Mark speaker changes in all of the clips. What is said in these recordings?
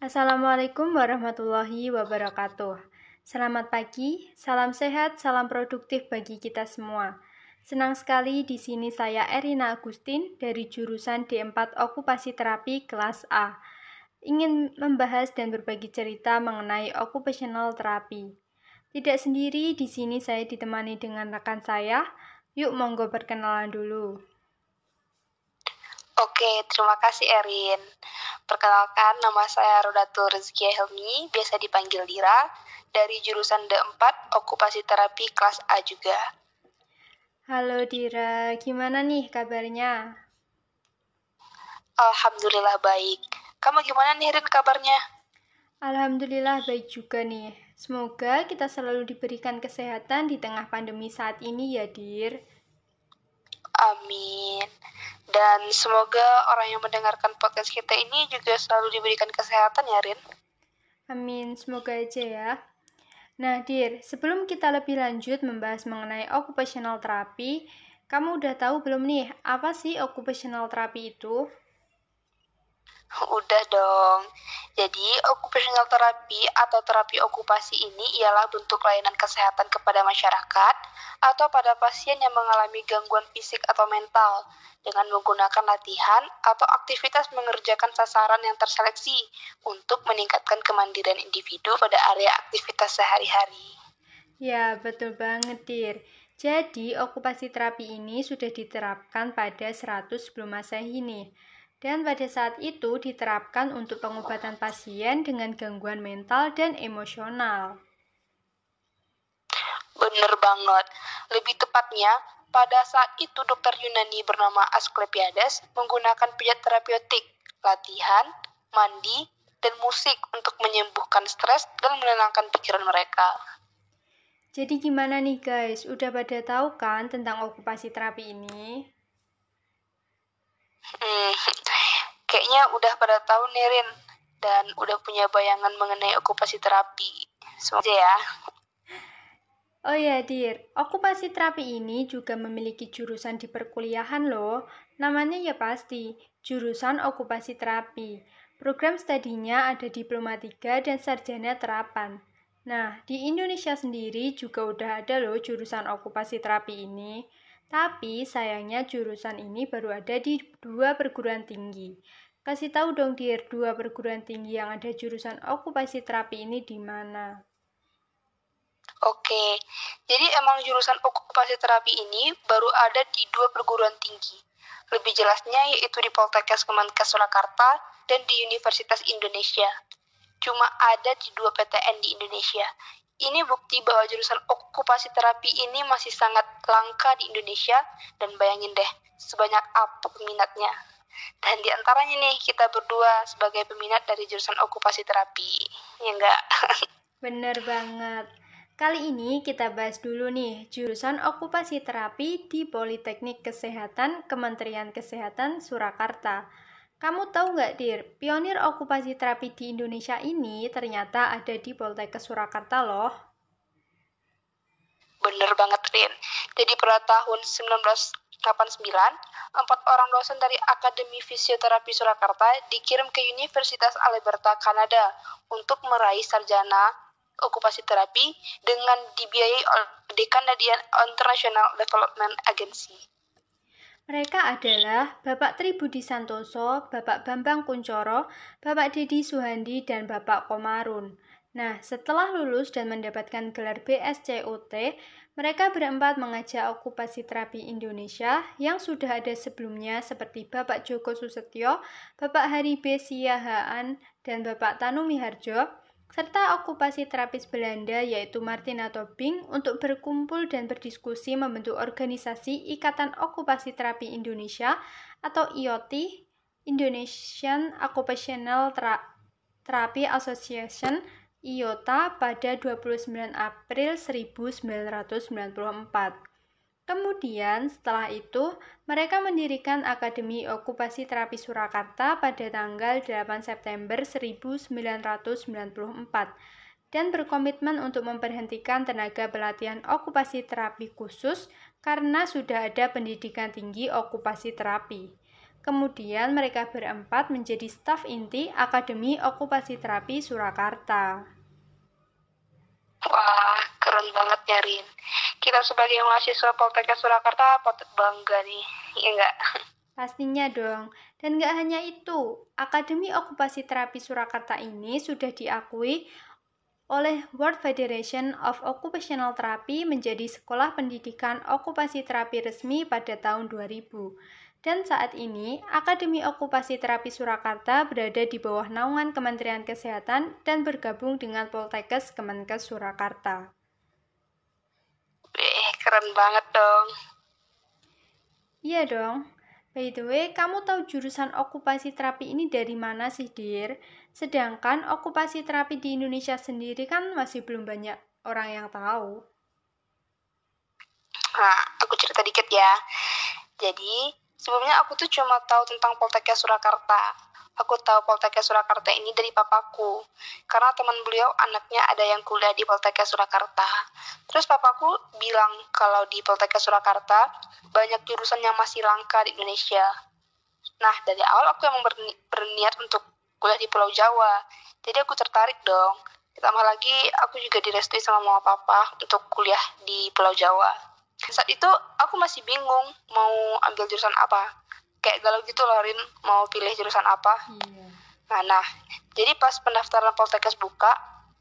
Speaker 1: Assalamualaikum warahmatullahi wabarakatuh. Selamat pagi, salam sehat, salam produktif bagi kita semua. Senang sekali di sini saya Erina Agustin dari jurusan D4 Okupasi Terapi kelas A. Ingin membahas dan berbagi cerita mengenai occupational terapi. Tidak sendiri, di sini saya ditemani dengan rekan saya. Yuk monggo perkenalan dulu.
Speaker 2: Oke, terima kasih Erin. Perkenalkan, nama saya Rodatul Rezeki Helmi, biasa dipanggil Dira, dari jurusan D4, Okupasi Terapi kelas A juga.
Speaker 1: Halo Dira, gimana nih kabarnya?
Speaker 2: Alhamdulillah baik. Kamu gimana nih Rin kabarnya?
Speaker 1: Alhamdulillah baik juga nih. Semoga kita selalu diberikan kesehatan di tengah pandemi saat ini ya, Dir.
Speaker 2: Amin. Dan semoga orang yang mendengarkan podcast kita ini juga selalu diberikan kesehatan ya, Rin.
Speaker 1: Amin, semoga aja ya. Nah, Dir, sebelum kita lebih lanjut membahas mengenai occupational therapy, kamu udah tahu belum nih, apa sih occupational therapy itu?
Speaker 2: Udah dong. Jadi, occupational therapy atau terapi okupasi ini ialah bentuk layanan kesehatan kepada masyarakat atau pada pasien yang mengalami gangguan fisik atau mental dengan menggunakan latihan atau aktivitas mengerjakan sasaran yang terseleksi untuk meningkatkan kemandirian individu pada area aktivitas sehari-hari.
Speaker 1: Ya, betul banget, Dir. Jadi, okupasi terapi ini sudah diterapkan pada 100 sebelum Masehi nih dan pada saat itu diterapkan untuk pengobatan pasien dengan gangguan mental dan emosional.
Speaker 2: Bener banget. Lebih tepatnya, pada saat itu dokter Yunani bernama Asklepiades menggunakan pijat terapeutik, latihan, mandi, dan musik untuk menyembuhkan stres dan menenangkan pikiran mereka.
Speaker 1: Jadi gimana nih guys, udah pada tahu kan tentang okupasi terapi ini?
Speaker 2: Hmm, kayaknya udah pada tahu nih Rin dan udah punya bayangan mengenai okupasi terapi. Semoga ya.
Speaker 1: Oh ya, Dir. Okupasi terapi ini juga memiliki jurusan di perkuliahan loh. Namanya ya pasti, jurusan okupasi terapi. Program studinya ada diploma 3 dan sarjana terapan. Nah, di Indonesia sendiri juga udah ada loh jurusan okupasi terapi ini. Tapi sayangnya jurusan ini baru ada di dua perguruan tinggi. Kasih tahu dong Dir, dua perguruan tinggi yang ada jurusan okupasi terapi ini di mana?
Speaker 2: Oke, jadi emang jurusan okupasi terapi ini baru ada di dua perguruan tinggi. Lebih jelasnya yaitu di Poltekkes Kemenkes Surakarta dan di Universitas Indonesia. Cuma ada di dua PTN di Indonesia, ini bukti bahwa jurusan okupasi terapi ini masih sangat langka di Indonesia dan bayangin deh sebanyak apa peminatnya. Dan di antaranya nih kita berdua sebagai peminat dari jurusan okupasi terapi. Ya enggak?
Speaker 1: Bener banget. Kali ini kita bahas dulu nih jurusan okupasi terapi di Politeknik Kesehatan Kementerian Kesehatan Surakarta. Kamu tahu nggak, Dir, pionir okupasi terapi di Indonesia ini ternyata ada di Poltekkes Surakarta loh.
Speaker 2: Bener banget, Rin. Jadi pada tahun 1989, empat orang dosen dari Akademi Fisioterapi Surakarta dikirim ke Universitas Alberta, Kanada untuk meraih sarjana okupasi terapi dengan dibiayai oleh The Canadian International Development Agency.
Speaker 1: Mereka adalah Bapak Tri Budi Santoso, Bapak Bambang Kuncoro, Bapak Dedi Suhandi, dan Bapak Komarun. Nah, setelah lulus dan mendapatkan gelar BSCOT, mereka berempat mengajak okupasi terapi Indonesia yang sudah ada sebelumnya seperti Bapak Joko Susetyo, Bapak Hari B. Siahaan, dan Bapak Tanu Miharjo serta okupasi terapis Belanda yaitu Martina Tobing untuk berkumpul dan berdiskusi membentuk organisasi Ikatan Okupasi Terapi Indonesia atau IOT Indonesian Occupational Therapy Association IOTA pada 29 April 1994. Kemudian, setelah itu, mereka mendirikan Akademi Okupasi Terapi Surakarta pada tanggal 8 September 1994 dan berkomitmen untuk memberhentikan tenaga pelatihan okupasi terapi khusus karena sudah ada pendidikan tinggi okupasi terapi. Kemudian mereka berempat menjadi staf inti Akademi Okupasi Terapi Surakarta.
Speaker 2: Wah, keren banget ya Rin. Kita sebagai mahasiswa Poltekkes Surakarta patut bangga nih, iya enggak?
Speaker 1: Pastinya dong. Dan nggak hanya itu, Akademi Okupasi Terapi Surakarta ini sudah diakui oleh World Federation of Occupational Therapy menjadi sekolah pendidikan okupasi terapi resmi pada tahun 2000. Dan saat ini, Akademi Okupasi Terapi Surakarta berada di bawah naungan Kementerian Kesehatan dan bergabung dengan Poltekkes Kemenkes Surakarta.
Speaker 2: Eh, keren banget dong.
Speaker 1: Iya dong. By the way, kamu tahu jurusan okupasi terapi ini dari mana sih, Dir? Sedangkan okupasi terapi di Indonesia sendiri kan masih belum banyak orang yang tahu.
Speaker 2: Nah, aku cerita dikit ya. Jadi, sebelumnya aku tuh cuma tahu tentang Poltekkes Surakarta. Aku tahu Poltekkes Surakarta ini dari papaku, karena teman beliau anaknya ada yang kuliah di Poltekkes Surakarta. Terus papaku bilang kalau di Poltekkes Surakarta banyak jurusan yang masih langka di Indonesia. Nah, dari awal aku emang berni berniat untuk kuliah di Pulau Jawa. Jadi aku tertarik dong. Ditambah lagi aku juga direstui sama mama papa untuk kuliah di Pulau Jawa. Saat itu aku masih bingung mau ambil jurusan apa. Kayak galau gitu loh Rin, mau pilih jurusan apa.
Speaker 1: Iya.
Speaker 2: Nah, nah, jadi pas pendaftaran Poltekkes buka,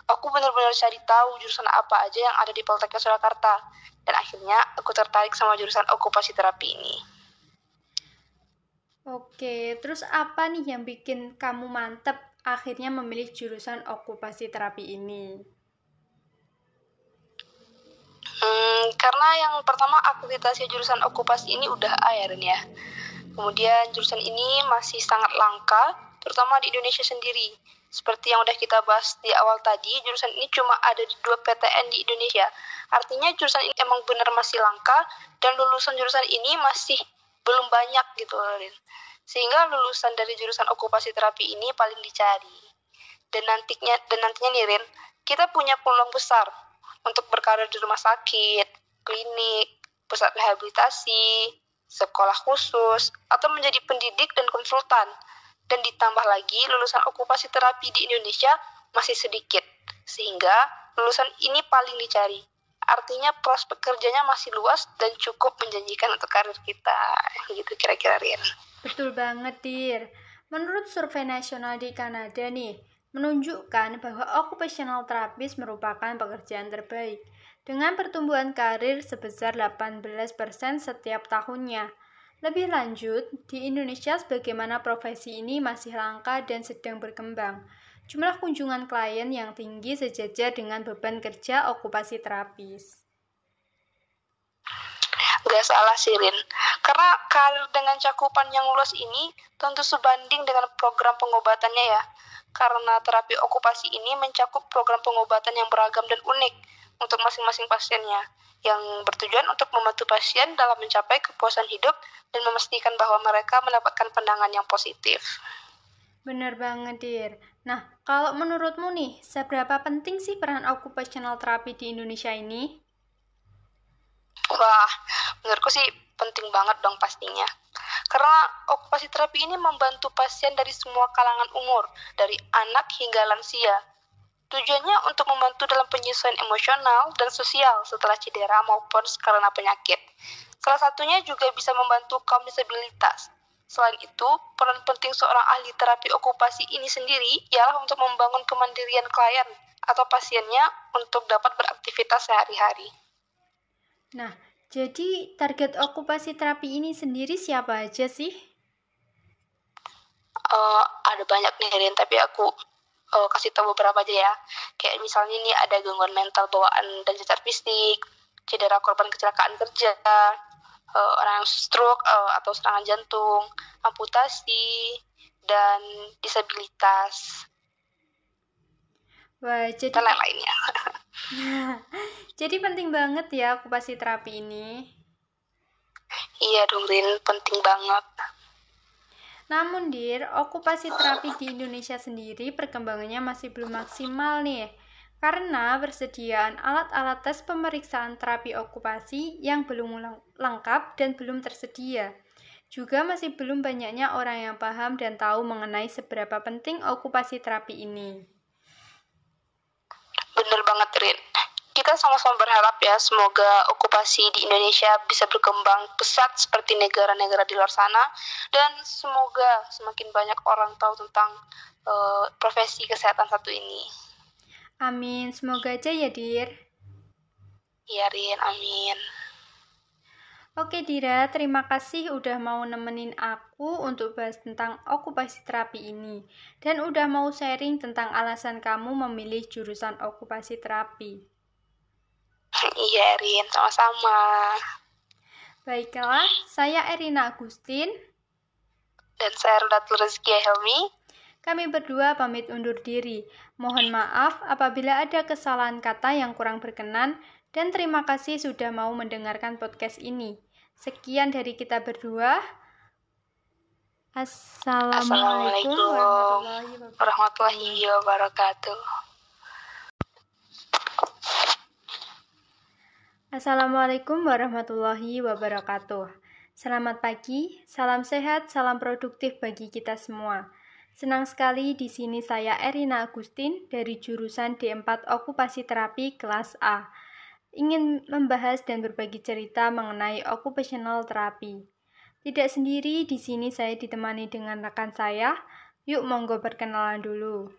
Speaker 2: aku benar-benar cari tahu jurusan apa aja yang ada di Poltekkes Surakarta. Dan akhirnya aku tertarik sama jurusan okupasi terapi ini.
Speaker 1: Oke, terus apa nih yang bikin kamu mantep akhirnya memilih jurusan okupasi terapi ini?
Speaker 2: Hmm, karena yang pertama akreditasi jurusan okupasi ini udah A ya, Ren. Kemudian jurusan ini masih sangat langka, terutama di Indonesia sendiri. Seperti yang udah kita bahas di awal tadi, jurusan ini cuma ada di dua PTN di Indonesia. Artinya jurusan ini emang benar masih langka, dan lulusan jurusan ini masih belum banyak gitu, Rin. Sehingga lulusan dari jurusan okupasi terapi ini paling dicari. Dan nantinya, dan nantinya nih, Rin, kita punya peluang besar untuk berkarir di rumah sakit, klinik, pusat rehabilitasi, sekolah khusus, atau menjadi pendidik dan konsultan. Dan ditambah lagi, lulusan okupasi terapi di Indonesia masih sedikit, sehingga lulusan ini paling dicari. Artinya prospek kerjanya masih luas dan cukup menjanjikan untuk karir kita. Gitu kira-kira, Rian.
Speaker 1: Betul banget, Dir. Menurut survei nasional di Kanada nih, menunjukkan bahwa occupational therapist merupakan pekerjaan terbaik dengan pertumbuhan karir sebesar 18% setiap tahunnya. Lebih lanjut, di Indonesia sebagaimana profesi ini masih langka dan sedang berkembang. Jumlah kunjungan klien yang tinggi sejajar dengan beban kerja okupasi terapis.
Speaker 2: Gak salah sih, Rin. Karena karir dengan cakupan yang luas ini tentu sebanding dengan program pengobatannya ya. Karena terapi okupasi ini mencakup program pengobatan yang beragam dan unik untuk masing-masing pasiennya yang bertujuan untuk membantu pasien dalam mencapai kepuasan hidup dan memastikan bahwa mereka mendapatkan pandangan yang positif.
Speaker 1: Bener banget, Dir. Nah, kalau menurutmu nih, seberapa penting sih peran occupational therapy di Indonesia ini?
Speaker 2: Wah, menurutku sih penting banget dong pastinya. Karena okupasi terapi ini membantu pasien dari semua kalangan umur, dari anak hingga lansia. Tujuannya untuk membantu dalam penyesuaian emosional dan sosial setelah cedera maupun karena penyakit. Salah satunya juga bisa membantu kaum disabilitas. Selain itu, peran penting seorang ahli terapi okupasi ini sendiri ialah untuk membangun kemandirian klien atau pasiennya untuk dapat beraktivitas sehari-hari.
Speaker 1: Nah, jadi target okupasi terapi ini sendiri siapa aja sih?
Speaker 2: Uh, ada banyak nih, Rin, tapi aku uh, kasih tahu beberapa aja ya. Kayak misalnya ini ada gangguan mental bawaan dan cacat fisik, cedera korban kecelakaan kerja, uh, orang stroke uh, atau serangan jantung, amputasi, dan disabilitas.
Speaker 1: Wah, jadi
Speaker 2: dan lain-lainnya.
Speaker 1: jadi penting banget ya okupasi terapi ini.
Speaker 2: Iya dong, Rin, penting banget.
Speaker 1: Namun, Dir, okupasi terapi di Indonesia sendiri perkembangannya masih belum maksimal nih. Karena persediaan alat-alat tes pemeriksaan terapi okupasi yang belum lengkap dan belum tersedia. Juga masih belum banyaknya orang yang paham dan tahu mengenai seberapa penting okupasi terapi ini.
Speaker 2: Bener banget, Rin. Kita sama-sama berharap ya, semoga okupasi di Indonesia bisa berkembang pesat seperti negara-negara di luar sana, dan semoga semakin banyak orang tahu tentang uh, profesi kesehatan satu ini.
Speaker 1: Amin, semoga aja ya, Dir.
Speaker 2: Iya, Rin, amin.
Speaker 1: Oke Dira, terima kasih udah mau nemenin aku untuk bahas tentang okupasi terapi ini dan udah mau sharing tentang alasan kamu memilih jurusan okupasi terapi.
Speaker 2: Iya Erin, sama-sama.
Speaker 1: Baiklah, saya Erina Agustin
Speaker 2: dan saya Rudatul Rezeki Helmi.
Speaker 1: Kami berdua pamit undur diri. Mohon maaf apabila ada kesalahan kata yang kurang berkenan dan terima kasih sudah mau mendengarkan podcast ini. Sekian dari kita berdua.
Speaker 2: Assalamualaikum, warahmatullahi wabarakatuh.
Speaker 1: Assalamualaikum warahmatullahi wabarakatuh. Selamat pagi, salam sehat, salam produktif bagi kita semua. Senang sekali di sini saya Erina Agustin dari jurusan D4 Okupasi Terapi kelas A ingin membahas dan berbagi cerita mengenai occupational therapy. Tidak sendiri, di sini saya ditemani dengan rekan saya. Yuk, monggo perkenalan dulu.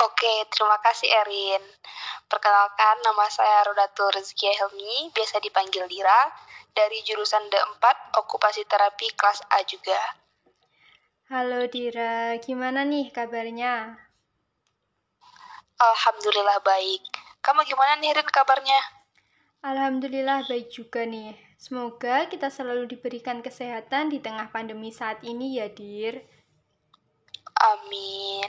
Speaker 2: Oke, terima kasih Erin. Perkenalkan, nama saya Rodatul Rezeki Helmi, biasa dipanggil Dira, dari jurusan D4, Okupasi Terapi kelas A juga.
Speaker 1: Halo Dira, gimana nih kabarnya?
Speaker 2: Alhamdulillah baik. Kamu gimana nih Rin kabarnya?
Speaker 1: Alhamdulillah baik juga nih. Semoga kita selalu diberikan kesehatan di tengah pandemi saat ini ya, Dir.
Speaker 2: Amin.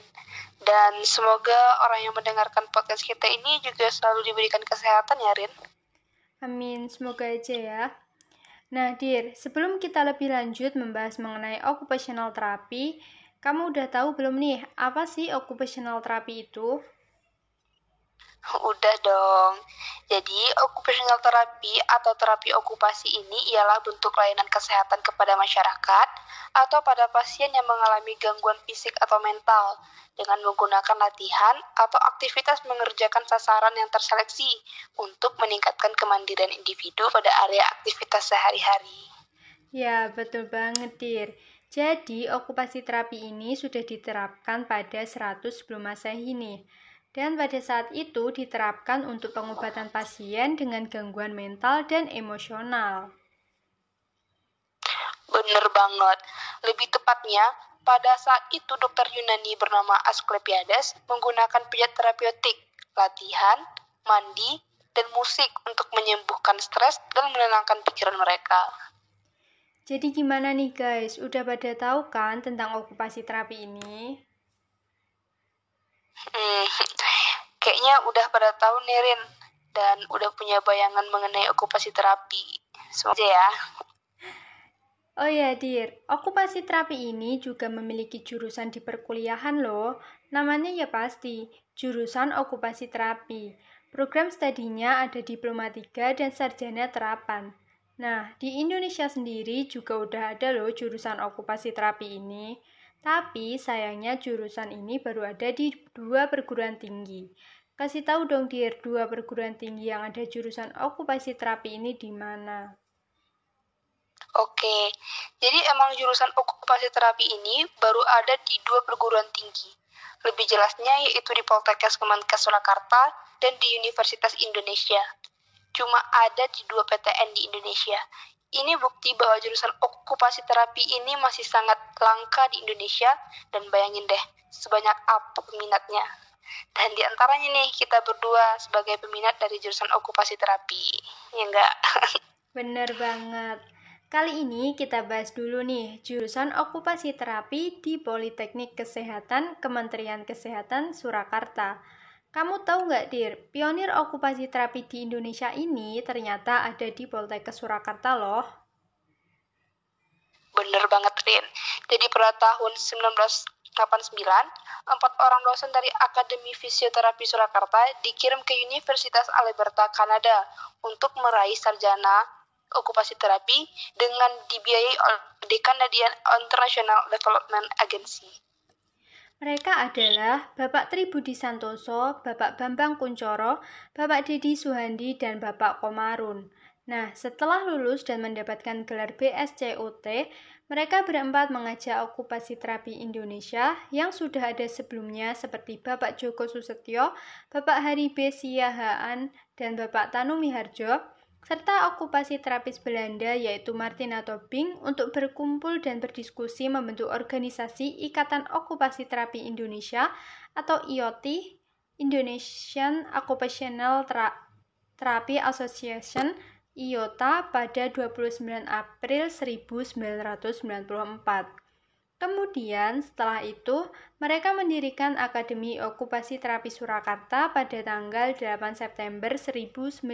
Speaker 2: Dan semoga orang yang mendengarkan podcast kita ini juga selalu diberikan kesehatan ya, Rin.
Speaker 1: Amin, semoga aja ya. Nah, Dir, sebelum kita lebih lanjut membahas mengenai occupational therapy, kamu udah tahu belum nih, apa sih occupational therapy itu?
Speaker 2: Udah dong. Jadi, occupational therapy atau terapi okupasi ini ialah bentuk layanan kesehatan kepada masyarakat atau pada pasien yang mengalami gangguan fisik atau mental dengan menggunakan latihan atau aktivitas mengerjakan sasaran yang terseleksi untuk meningkatkan kemandirian individu pada area aktivitas sehari-hari.
Speaker 1: Ya, betul banget, Dir. Jadi, okupasi terapi ini sudah diterapkan pada 100 sebelum Masehi nih dan pada saat itu diterapkan untuk pengobatan pasien dengan gangguan mental dan emosional.
Speaker 2: Bener banget. Lebih tepatnya, pada saat itu dokter Yunani bernama Asklepiades menggunakan pijat terapeutik, latihan, mandi, dan musik untuk menyembuhkan stres dan menenangkan pikiran mereka.
Speaker 1: Jadi gimana nih guys, udah pada tahu kan tentang okupasi terapi ini?
Speaker 2: Hmm, kayaknya udah pada tahu nih Rin dan udah punya bayangan mengenai okupasi terapi. Semoga ya.
Speaker 1: Oh ya, Dir. Okupasi terapi ini juga memiliki jurusan di perkuliahan loh. Namanya ya pasti, jurusan okupasi terapi. Program studinya ada diploma 3 dan sarjana terapan. Nah, di Indonesia sendiri juga udah ada loh jurusan okupasi terapi ini. Tapi sayangnya jurusan ini baru ada di dua perguruan tinggi. Kasih tahu dong dir dua perguruan tinggi yang ada jurusan okupasi terapi ini di mana?
Speaker 2: Oke, jadi emang jurusan okupasi terapi ini baru ada di dua perguruan tinggi. Lebih jelasnya yaitu di Poltekkes Kemenkes Surakarta dan di Universitas Indonesia. Cuma ada di dua PTN di Indonesia, ini bukti bahwa jurusan okupasi terapi ini masih sangat langka di Indonesia dan bayangin deh sebanyak apa peminatnya. Dan di antaranya nih kita berdua sebagai peminat dari jurusan okupasi terapi. Ya enggak?
Speaker 1: Bener banget. Kali ini kita bahas dulu nih jurusan okupasi terapi di Politeknik Kesehatan Kementerian Kesehatan Surakarta. Kamu tahu nggak, Dir, pionir okupasi terapi di Indonesia ini ternyata ada di Poltekkes Surakarta loh.
Speaker 2: Bener banget, Rin. Jadi pada tahun 1989, empat orang dosen dari Akademi Fisioterapi Surakarta dikirim ke Universitas Alberta, Kanada untuk meraih sarjana okupasi terapi dengan dibiayai oleh Canadian International Development Agency.
Speaker 1: Mereka adalah Bapak Tri Budi Santoso, Bapak Bambang Kuncoro, Bapak Dedi Suhandi, dan Bapak Komarun. Nah, setelah lulus dan mendapatkan gelar BSCOT, mereka berempat mengajak okupasi terapi Indonesia yang sudah ada sebelumnya seperti Bapak Joko Susetyo, Bapak Hari B. Siahaan, dan Bapak Tanu Miharjo, serta okupasi terapis Belanda yaitu Martina Tobing untuk berkumpul dan berdiskusi membentuk organisasi Ikatan Okupasi Terapi Indonesia atau IOT Indonesian Occupational Therapy Association IOTA pada 29 April 1994. Kemudian, setelah itu, mereka mendirikan Akademi Okupasi Terapi Surakarta pada tanggal 8 September 1994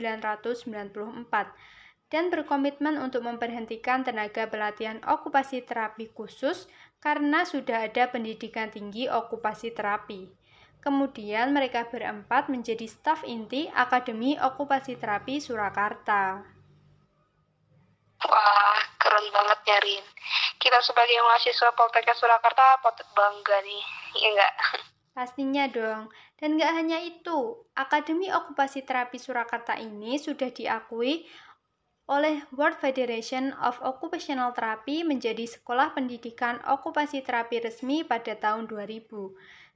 Speaker 1: dan berkomitmen untuk memberhentikan tenaga pelatihan okupasi terapi khusus karena sudah ada pendidikan tinggi okupasi terapi. Kemudian mereka berempat menjadi staf inti Akademi Okupasi Terapi Surakarta.
Speaker 2: Wah, keren banget ya Rin kita sebagai mahasiswa Poltekkes Surakarta patut bangga nih, ya enggak?
Speaker 1: Pastinya dong. Dan nggak hanya itu, Akademi Okupasi Terapi Surakarta ini sudah diakui oleh World Federation of Occupational Therapy menjadi sekolah pendidikan okupasi terapi resmi pada tahun 2000.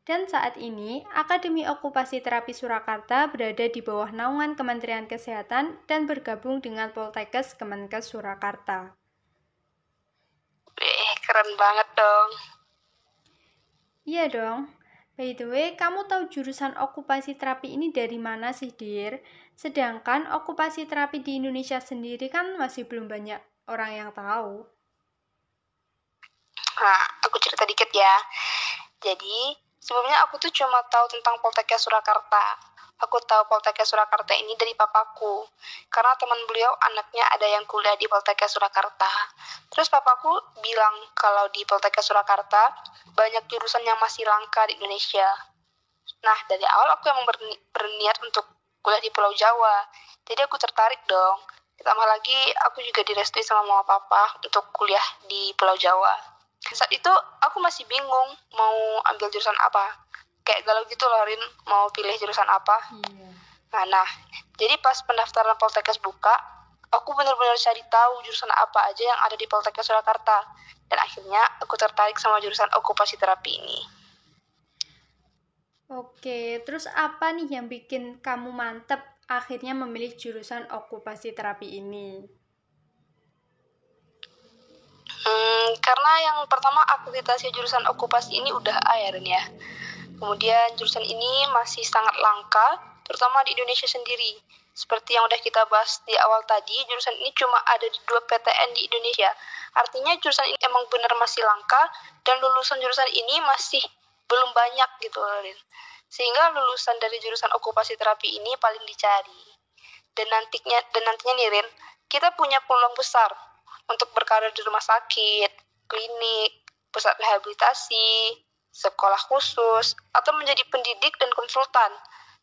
Speaker 1: Dan saat ini, Akademi Okupasi Terapi Surakarta berada di bawah naungan Kementerian Kesehatan dan bergabung dengan Poltekkes Kemenkes Surakarta.
Speaker 2: Keren banget dong.
Speaker 1: Iya dong. By the way, kamu tahu jurusan okupasi terapi ini dari mana sih, Dir? Sedangkan okupasi terapi di Indonesia sendiri kan masih belum banyak orang yang tahu.
Speaker 2: Nah, aku cerita dikit ya. Jadi, sebelumnya aku tuh cuma tahu tentang Poltekkes Surakarta Aku tahu Poltekkes Surakarta ini dari papaku, karena teman beliau anaknya ada yang kuliah di Poltekkes Surakarta. Terus papaku bilang kalau di Poltekkes Surakarta banyak jurusan yang masih langka di Indonesia. Nah, dari awal aku emang berni berniat untuk kuliah di Pulau Jawa, jadi aku tertarik dong. Ditambah lagi, aku juga direstui sama mama papa untuk kuliah di Pulau Jawa. Saat itu, aku masih bingung mau ambil jurusan apa kayak galau gitu loh Rin mau pilih jurusan apa iya. nah nah jadi pas pendaftaran Poltekkes buka aku benar-benar cari tahu jurusan apa aja yang ada di Poltekkes Surakarta dan akhirnya aku tertarik sama jurusan okupasi terapi ini
Speaker 1: Oke, terus apa nih yang bikin kamu mantep akhirnya memilih jurusan okupasi terapi ini?
Speaker 2: Hmm, karena yang pertama akreditasi jurusan okupasi ini udah A ya, ya. Kemudian jurusan ini masih sangat langka, terutama di Indonesia sendiri. Seperti yang udah kita bahas di awal tadi, jurusan ini cuma ada di dua PTN di Indonesia. Artinya jurusan ini emang benar masih langka, dan lulusan jurusan ini masih belum banyak gitu, Rin. Sehingga lulusan dari jurusan okupasi terapi ini paling dicari. Dan nantinya, dan nantinya nih, Rin, kita punya peluang besar untuk berkarir di rumah sakit, klinik, pusat rehabilitasi, sekolah khusus, atau menjadi pendidik dan konsultan.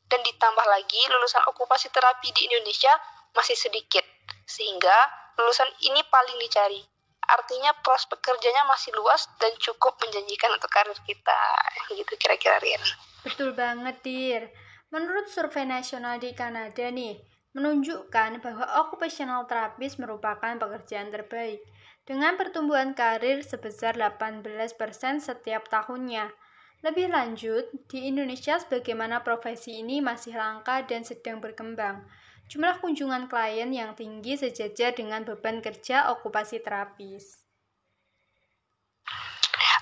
Speaker 2: Dan ditambah lagi, lulusan okupasi terapi di Indonesia masih sedikit, sehingga lulusan ini paling dicari. Artinya prospek kerjanya masih luas dan cukup menjanjikan untuk karir kita. Gitu kira-kira Rian.
Speaker 1: Betul banget, Dir. Menurut survei nasional di Kanada nih, menunjukkan bahwa occupational therapist merupakan pekerjaan terbaik dengan pertumbuhan karir sebesar 18% setiap tahunnya. Lebih lanjut, di Indonesia sebagaimana profesi ini masih langka dan sedang berkembang. Jumlah kunjungan klien yang tinggi sejajar dengan beban kerja okupasi terapis.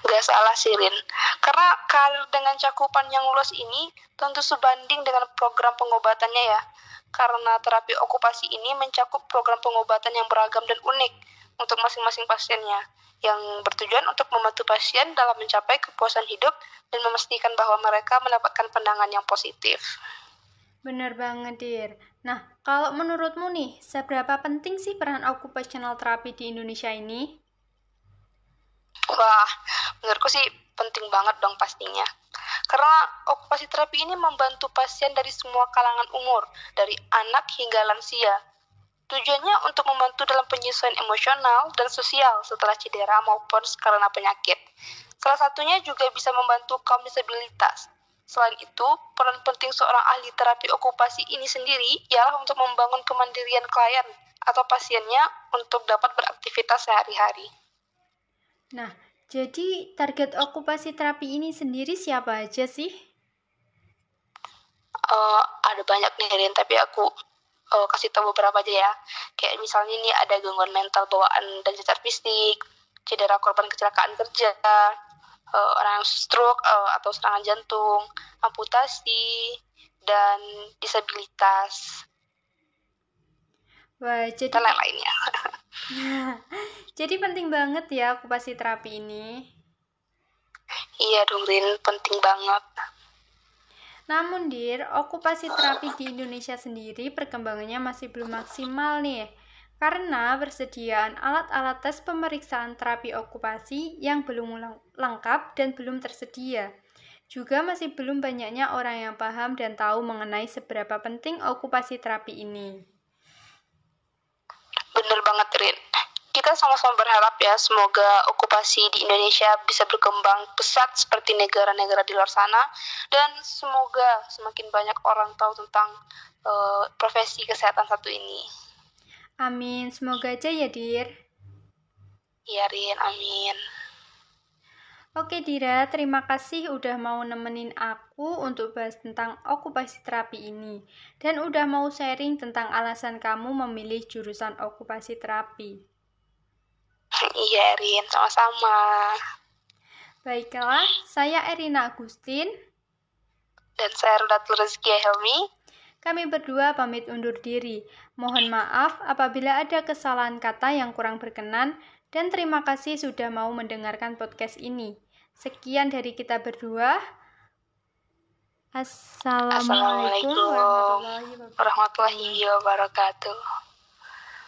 Speaker 2: Gak salah sih, Rin. Karena karir dengan cakupan yang luas ini tentu sebanding dengan program pengobatannya ya. Karena terapi okupasi ini mencakup program pengobatan yang beragam dan unik, untuk masing-masing pasiennya yang bertujuan untuk membantu pasien dalam mencapai kepuasan hidup dan memastikan bahwa mereka mendapatkan pandangan yang positif.
Speaker 1: Benar banget, Dir. Nah, kalau menurutmu nih, seberapa penting sih peran occupational therapy di Indonesia ini?
Speaker 2: Wah, menurutku sih penting banget dong pastinya. Karena okupasi terapi ini membantu pasien dari semua kalangan umur, dari anak hingga lansia, Tujuannya untuk membantu dalam penyesuaian emosional dan sosial setelah cedera maupun karena penyakit. Salah satunya juga bisa membantu kaum disabilitas. Selain itu, peran penting seorang ahli terapi okupasi ini sendiri ialah untuk membangun kemandirian klien atau pasiennya untuk dapat beraktivitas sehari-hari.
Speaker 1: Nah, jadi target okupasi terapi ini sendiri siapa aja sih?
Speaker 2: Uh, ada banyak nih, tapi aku uh, kasih tahu beberapa aja ya. Kayak misalnya ini ada gangguan mental bawaan dan cacat fisik, cedera korban kecelakaan kerja, uh, orang stroke uh, atau serangan jantung, amputasi, dan disabilitas.
Speaker 1: Wah, jadi
Speaker 2: dan lain-lainnya.
Speaker 1: jadi penting banget ya okupasi terapi ini.
Speaker 2: Iya dong, Rin, penting banget.
Speaker 1: Namun, Dir, okupasi terapi di Indonesia sendiri perkembangannya masih belum maksimal nih. Karena persediaan alat-alat tes pemeriksaan terapi okupasi yang belum lengkap dan belum tersedia. Juga masih belum banyaknya orang yang paham dan tahu mengenai seberapa penting okupasi terapi ini.
Speaker 2: Bener banget, Rin kita sama-sama berharap ya semoga okupasi di Indonesia bisa berkembang pesat seperti negara-negara di luar sana dan semoga semakin banyak orang tahu tentang uh, profesi kesehatan satu ini.
Speaker 1: Amin, semoga aja ya Dir.
Speaker 2: Iya Rin, amin.
Speaker 1: Oke Dira, terima kasih udah mau nemenin aku untuk bahas tentang okupasi terapi ini dan udah mau sharing tentang alasan kamu memilih jurusan okupasi terapi.
Speaker 2: Iya, Erin, sama-sama.
Speaker 1: Baiklah, saya Erina Agustin.
Speaker 2: Dan saya Rudatul Rezeki Helmi.
Speaker 1: Kami berdua pamit undur diri. Mohon maaf apabila ada kesalahan kata yang kurang berkenan, dan terima kasih sudah mau mendengarkan podcast ini. Sekian dari kita berdua.
Speaker 2: Assalamualaikum warahmatullahi wabarakatuh.